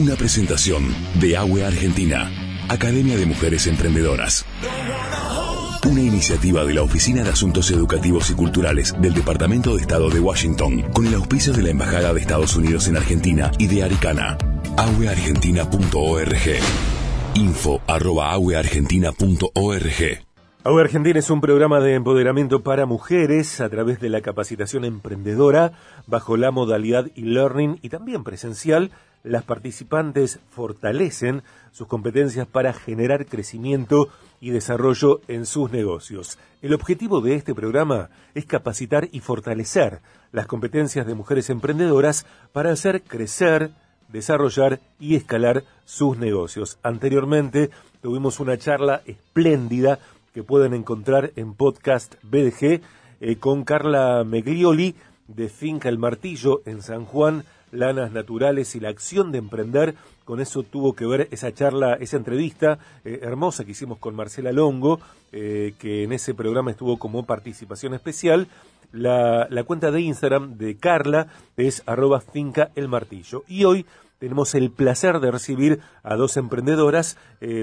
Una presentación de AWE Argentina, Academia de Mujeres Emprendedoras. Una iniciativa de la Oficina de Asuntos Educativos y Culturales del Departamento de Estado de Washington, con el auspicio de la Embajada de Estados Unidos en Argentina y de Aricana. aweargentina.org. Info arroba aweargentina.org. AUE Argentina es un programa de empoderamiento para mujeres a través de la capacitación emprendedora bajo la modalidad e-learning y también presencial. Las participantes fortalecen sus competencias para generar crecimiento y desarrollo en sus negocios. El objetivo de este programa es capacitar y fortalecer las competencias de mujeres emprendedoras para hacer crecer, desarrollar y escalar sus negocios. Anteriormente tuvimos una charla espléndida que pueden encontrar en podcast BDG eh, con Carla Meglioli de Finca El Martillo en San Juan, Lanas Naturales y la acción de emprender. Con eso tuvo que ver esa charla, esa entrevista eh, hermosa que hicimos con Marcela Longo, eh, que en ese programa estuvo como participación especial. La, cuenta de Instagram de Carla es arroba finca el martillo. Y hoy tenemos el placer de recibir a dos emprendedoras.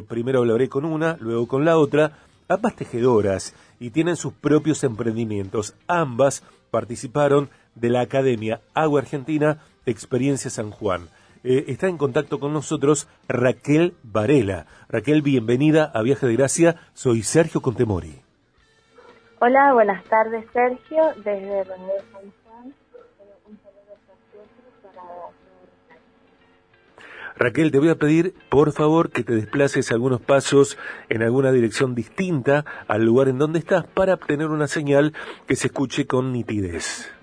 primero hablaré con una, luego con la otra ambas tejedoras y tienen sus propios emprendimientos. Ambas participaron de la Academia Agua Argentina Experiencia San Juan. Eh, está en contacto con nosotros Raquel Varela. Raquel, bienvenida a Viaje de Gracia. Soy Sergio Contemori. Hola, buenas tardes Sergio, desde Reunión San Juan. Un saludo para Raquel, te voy a pedir, por favor, que te desplaces algunos pasos en alguna dirección distinta al lugar en donde estás para obtener una señal que se escuche con nitidez.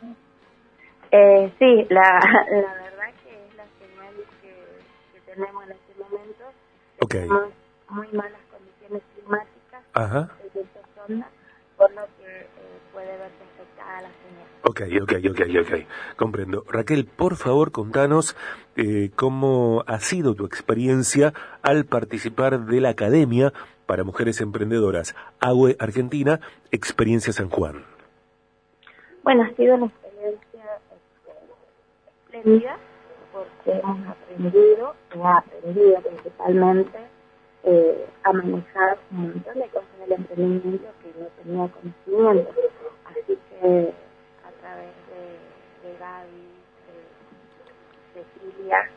Eh, sí, la, la verdad que es la señal que, que tenemos en este momento. Ok. Tenemos muy malas condiciones climáticas Ajá. en esta zona, por lo que eh, puede verse afectada la señal. Ok, ok, ok, ok. Comprendo. Raquel, por favor, contanos eh, cómo ha sido tu experiencia al participar de la Academia para Mujeres Emprendedoras AWE Argentina, Experiencia San Juan. Bueno, ha sido una espléndida porque hemos aprendido, he aprendido principalmente eh, a manejar un montón de cosas del emprendimiento que no tenía conocimiento. Así que a través de, de Gaby, de Cecilia,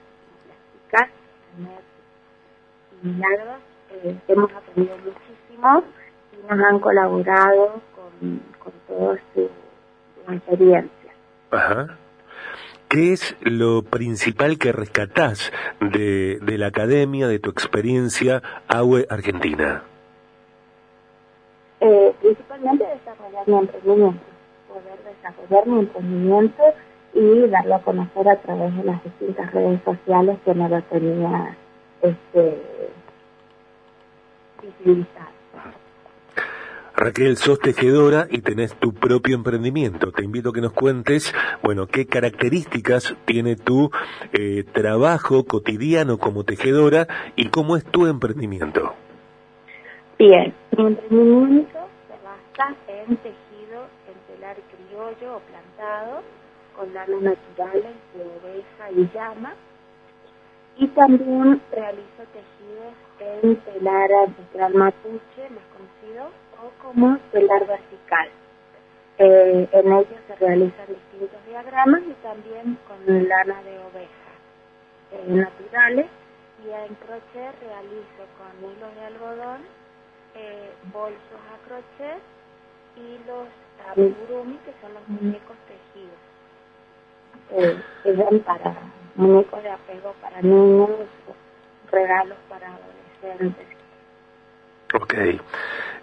Janet y Milagros, eh, hemos aprendido muchísimo y nos han colaborado con, con toda su, su experiencia. Ajá. ¿Qué es lo principal que rescatás de, de la academia, de tu experiencia AWE Argentina? Eh, principalmente desarrollar mi emprendimiento, poder desarrollar mi emprendimiento y darlo a conocer a través de las distintas redes sociales que no lo tenía este, visibilizado. Raquel, sos tejedora y tenés tu propio emprendimiento. Te invito a que nos cuentes, bueno, qué características tiene tu eh, trabajo cotidiano como tejedora y cómo es tu emprendimiento. Bien, mi emprendimiento se basa en tejido en telar criollo o plantado con lanas naturales de oveja y llama y también realizo tejidos en telar ancestral mapuche, más conocido, como telar vertical. Eh, en ellos se realizan distintos diagramas y también con lana de oveja eh, naturales y en crochet realizo con hilos de algodón eh, bolsos a crochet y los amigurumi que son los muñecos tejidos que van para muñecos de apego para niños regalos para adolescentes Ok.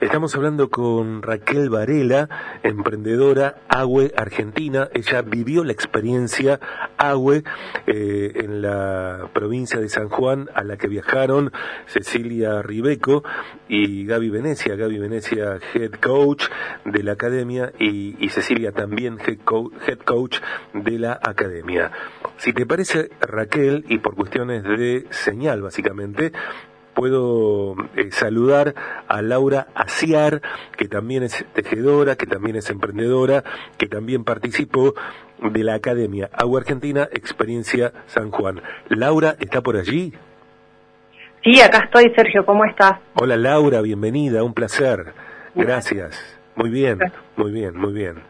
Estamos hablando con Raquel Varela, emprendedora AWE Argentina. Ella vivió la experiencia AWE eh, en la provincia de San Juan, a la que viajaron Cecilia Ribeco y Gaby Venecia. Gaby Venecia, head coach de la academia, y, Cecilia también head, co head coach de la academia. Si te parece, Raquel, y por cuestiones de señal básicamente, puedo eh, saludar a Laura Aciar, que también es tejedora, que también es emprendedora, que también participó de la Academia Agua Argentina Experiencia San Juan. Laura, ¿está por allí? Sí, acá estoy, Sergio, ¿cómo estás? Hola Laura, bienvenida, un placer. Gracias. Muy bien, muy bien, muy bien.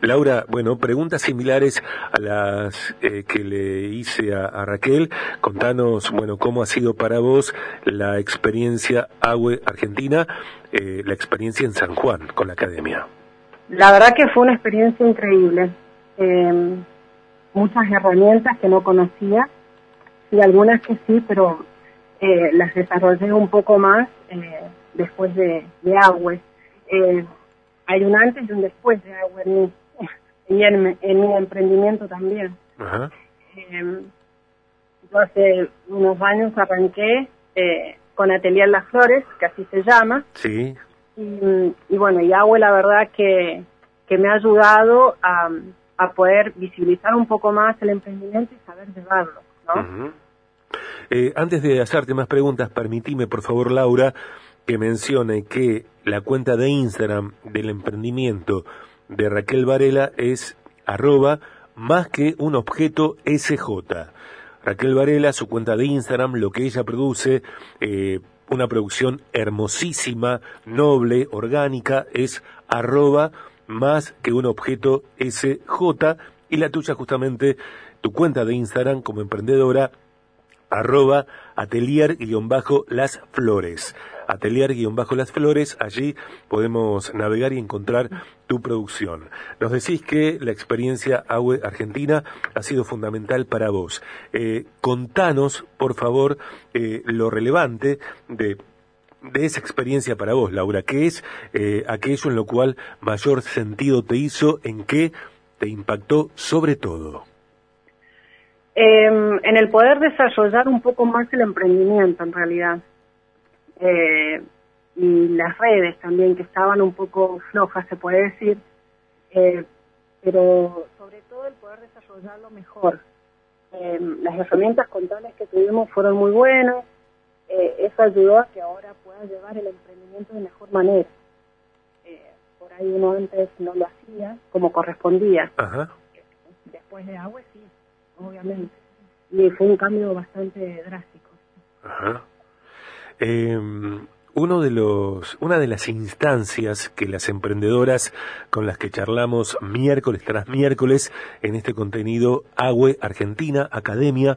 Laura, bueno, preguntas similares a las eh, que le hice a, Raquel. Contanos, bueno, cómo ha sido para vos la experiencia AWE Argentina, eh, la experiencia en San Juan con la academia. La verdad que fue una experiencia increíble. Em, muchas herramientas que no conocía y algunas que sí, pero eh, las desarrollé un poco más después de, de AWE. hay un antes y un después de AWE y en, mi emprendimiento también. Eh, yo hace unos años arranqué eh, con Atelier Las Flores, que así se llama. Sí. Y, bueno, y hago la verdad que, que me ha ayudado a, a poder visibilizar un poco más el emprendimiento y saber llevarlo, ¿no? eh, antes de hacerte más preguntas, permitime, por favor, Laura, que mencione que la cuenta de Instagram del emprendimiento de Raquel Varela es arroba más que un objeto SJ. Raquel Varela, su cuenta de Instagram, lo que ella produce, eh, una producción hermosísima, noble, orgánica, es arroba más que un objeto SJ y la tuya justamente, tu cuenta de Instagram como emprendedora, arroba atelier-las flores atelier-las flores, allí podemos navegar y encontrar tu producción. Nos decís que la experiencia Argentina ha sido fundamental para vos. Eh, contanos, por favor, eh, lo relevante de de esa experiencia para vos, Laura, ¿qué es eh, aquello en lo cual mayor sentido te hizo, en qué te impactó sobre todo? Em, en el poder desarrollar un poco más el emprendimiento, en realidad eh, y las redes también que estaban un poco flojas, se puede decir, eh, pero sobre todo el poder desarrollarlo mejor. Eh, las herramientas contables que tuvimos fueron muy buenas, eh, eso ayudó a que ahora pueda llevar el emprendimiento de mejor manera. Eh, por ahí uno antes no lo hacía como correspondía. Después de agua sí, obviamente. Y fue un cambio bastante drástico. Ajá. Eh, uno de los, una de las instancias que las emprendedoras con las que charlamos miércoles tras miércoles en este contenido AWE Argentina Academia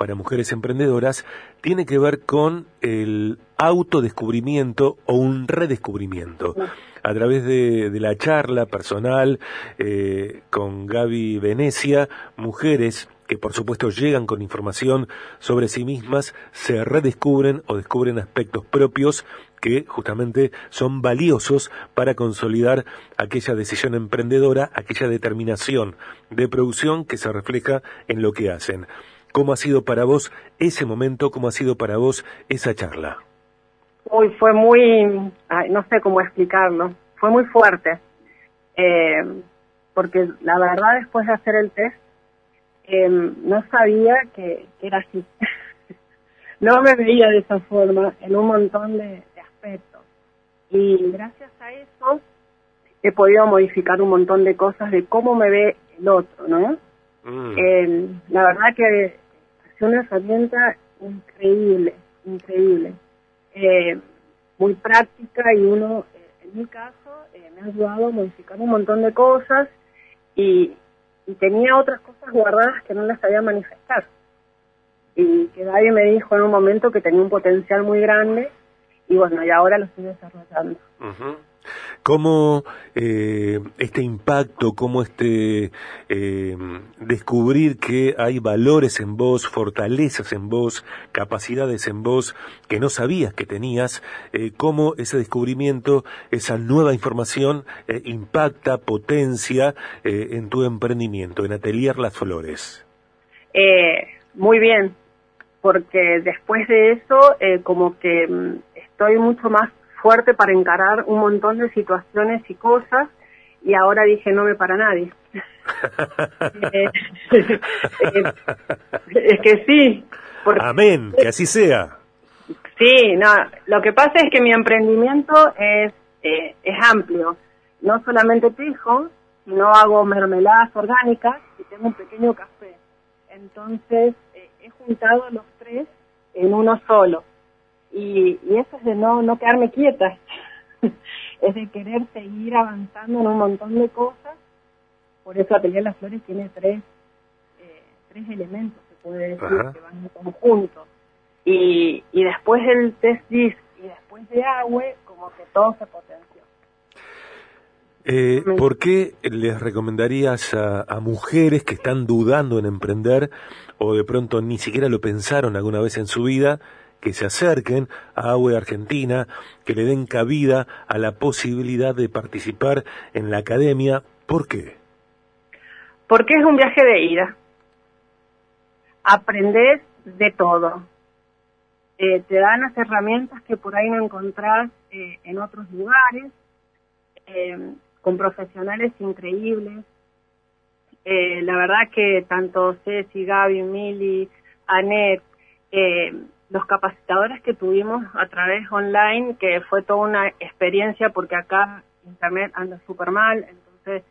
para Mujeres Emprendedoras tiene que ver con el autodescubrimiento o un redescubrimiento. A través de, la charla personal eh, con Gaby Venecia, mujeres que por supuesto llegan con información sobre sí mismas, se redescubren o descubren aspectos propios que justamente son valiosos para consolidar aquella decisión emprendedora, aquella determinación de producción que se refleja en lo que hacen. ¿Cómo ha sido para vos ese momento? ¿Cómo ha sido para vos esa charla? Uy, fue muy, no sé cómo explicarlo, fue muy fuerte, eh, porque la verdad después de hacer el test Em, no sabía que, era así. no me veía de esa forma en un montón de, aspectos. Y gracias a eso he podido modificar un montón de cosas de cómo me ve el otro, ¿no? Mm. Em, la verdad que es una herramienta increíble, increíble. Eh, muy práctica y uno, eh, en mi caso, eh, me ha ayudado a modificar un montón de cosas y, y tenía otras cosas guardadas que no las sabía manifestar. Y que nadie me dijo en un momento que tenía un potencial muy grande y bueno, y ahora lo estoy desarrollando. ¿Cómo eh, este impacto, cómo este eh, descubrir que hay valores en vos, fortalezas en vos, capacidades en vos que no sabías que tenías, eh, cómo ese descubrimiento, esa nueva información eh, impacta, potencia eh, en tu emprendimiento, en Atelier Las Flores? muy bien, porque después de eso, como que mm, estoy mucho más fuerte para encarar un montón de situaciones y cosas y ahora dije no me para nadie. es que sí. Amén, que así sea. Sí, no, lo que pasa es que mi emprendimiento es, eh, es amplio. No solamente tejo, sino hago mermeladas orgánicas y tengo un pequeño café. Entonces, eh, he juntado los tres en uno solo. Y, y eso es de no, no quedarme quieta. es de querer seguir avanzando en un montón de cosas. Por eso Atelier Las Flores tiene tres, eh, tres elementos, se puede decir, que van en conjunto. Y, y después del test GIS y después de agua, como que todo se potenció. Eh, ¿Por qué les recomendarías a, a, mujeres que están dudando en emprender o de pronto ni siquiera lo pensaron alguna vez en su vida que se acerquen a Agua Argentina, que le den cabida a la posibilidad de participar en la academia? ¿Por qué? Porque es un viaje de ida. Aprendes de todo. Eh, te dan las herramientas que por ahí no encontrás eh, en otros lugares, eh, con profesionales increíbles. Eh, la verdad que tanto Ceci, Gaby, Mili, Anet, los capacitadores que tuvimos a través online, que fue toda una experiencia porque acá internet anda súper mal, entonces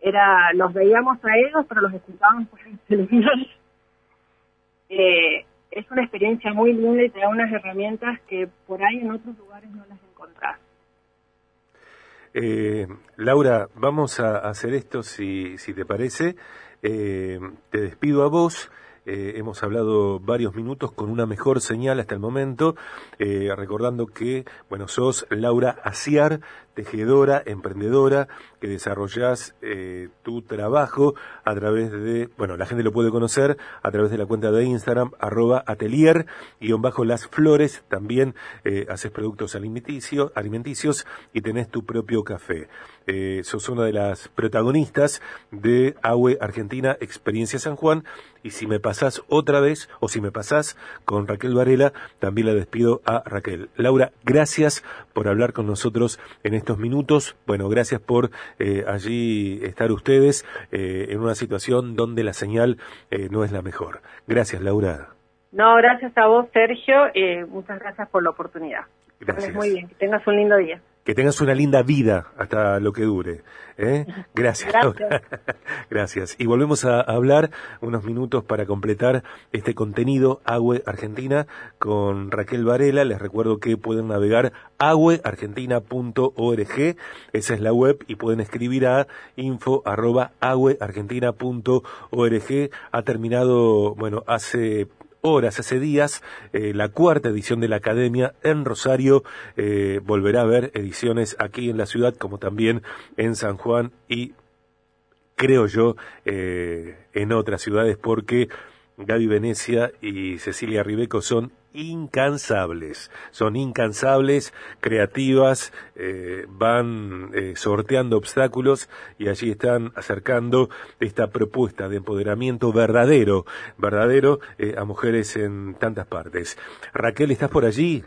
era los veíamos a ellos, pero los escuchábamos por el celular. Eh, es una experiencia muy linda y te da unas herramientas que por ahí en otros lugares no las encontrás. Eh, Laura, vamos a hacer esto si, si te parece. Eh, te despido a vos. Eh, hemos hablado varios minutos con una mejor señal hasta el momento, eh, recordando que, bueno, sos Laura Aciar, tejedora, emprendedora, que desarrollás eh, tu trabajo a través de, bueno, la gente lo puede conocer a través de la cuenta de Instagram, arroba atelier, guion bajo las flores, también eh, haces productos alimenticios, alimenticios y tenés tu propio café. Eh, sos una de las protagonistas de AWE Argentina Experiencia San Juan y si me pasás otra vez o si me pasás con Raquel Varela, también la despido a Raquel. Laura, gracias por hablar con nosotros en estos minutos. Bueno, gracias por eh, allí estar ustedes eh, en una situación donde la señal eh, no es la mejor. Gracias, Laura. No, gracias a vos, Sergio. Eh, muchas gracias por la oportunidad. Gracias. Muy bien, que tengas un lindo día. Que tengas una linda vida hasta lo que dure. ¿eh? Gracias. Gracias. Gracias. Y volvemos a hablar unos minutos para completar este contenido Agüe Argentina con Raquel Varela. Les recuerdo que pueden navegar agueargentina.org. Esa es la web y pueden escribir a info arroba. Ha terminado, bueno, hace horas, hace días, eh, la cuarta edición de la Academia en Rosario. Eh, volverá a haber ediciones aquí en la ciudad como también en San Juan y creo yo eh, en otras ciudades porque Gaby Venecia y Cecilia Ribeco son incansables, son incansables, creativas, eh, van eh, sorteando obstáculos y allí están acercando esta propuesta de empoderamiento verdadero, verdadero eh, a mujeres en tantas partes. Raquel, ¿estás por allí?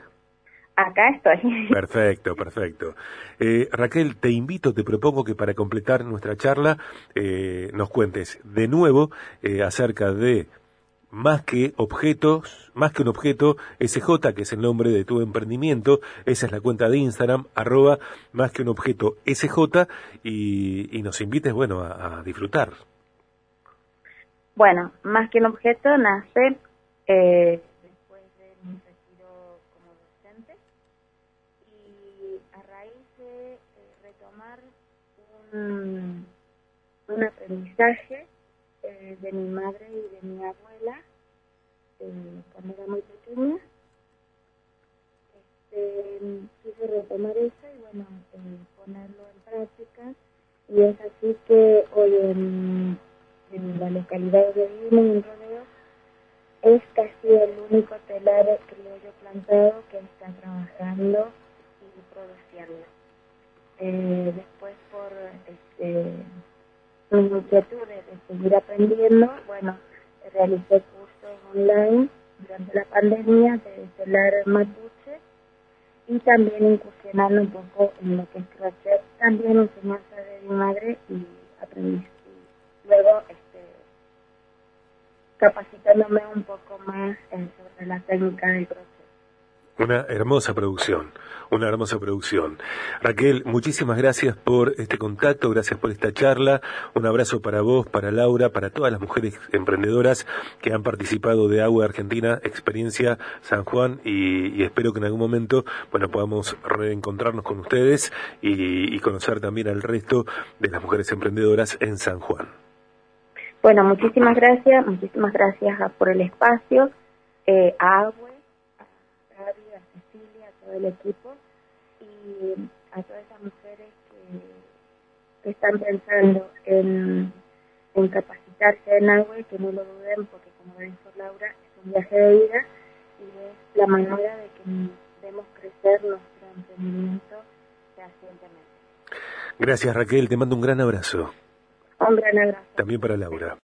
Acá estoy. Perfecto, perfecto. Eh, Raquel, te invito, te propongo que para completar nuestra charla eh, nos cuentes de nuevo eh, acerca de más que objetos, más que un objeto, SJ, que es el nombre de tu emprendimiento, esa es la cuenta de Instagram, arroba más que un objeto SJ, y, y nos invites, bueno, a, disfrutar. Bueno, más que un objeto nace eh, después de mi retiro como docente y a raíz de eh, retomar un aprendizaje eh, de mi madre y de mi abuela eh, cuando era muy pequeña. Este, quise retomar eso y bueno, eh, ponerlo en práctica. Y es así que hoy en, la localidad de Vimo, en Rodeo, es casi el único telar criollo plantado que está trabajando y produciendo. Después por este, mis inquietudes de seguir aprendiendo, bueno, realicé cursos online durante la pandemia de telar mapuche y también incursionando un poco en lo que es crochet, también enseñanza de mi madre y aprendí. Luego este, capacitándome un poco más eh, sobre la técnica del crochet. Una hermosa producción, una hermosa producción. Raquel, muchísimas gracias por este contacto, gracias por esta charla. Un abrazo para vos, para Laura, para todas las mujeres emprendedoras que han participado de Agua Argentina, Experiencia San Juan, y, espero que en algún momento, bueno, podamos reencontrarnos con ustedes y, conocer también al resto de las mujeres emprendedoras en San Juan. Bueno, muchísimas gracias, muchísimas gracias por el espacio, eh, Agua del equipo y a todas esas mujeres que, están pensando en, capacitarse en algo y que no lo duden porque como dijo Laura es un viaje de vida y es la manera de que debemos crecer nuestro emprendimiento fehacientemente. Gracias Raquel, te mando un gran abrazo. Un gran abrazo. También para Laura.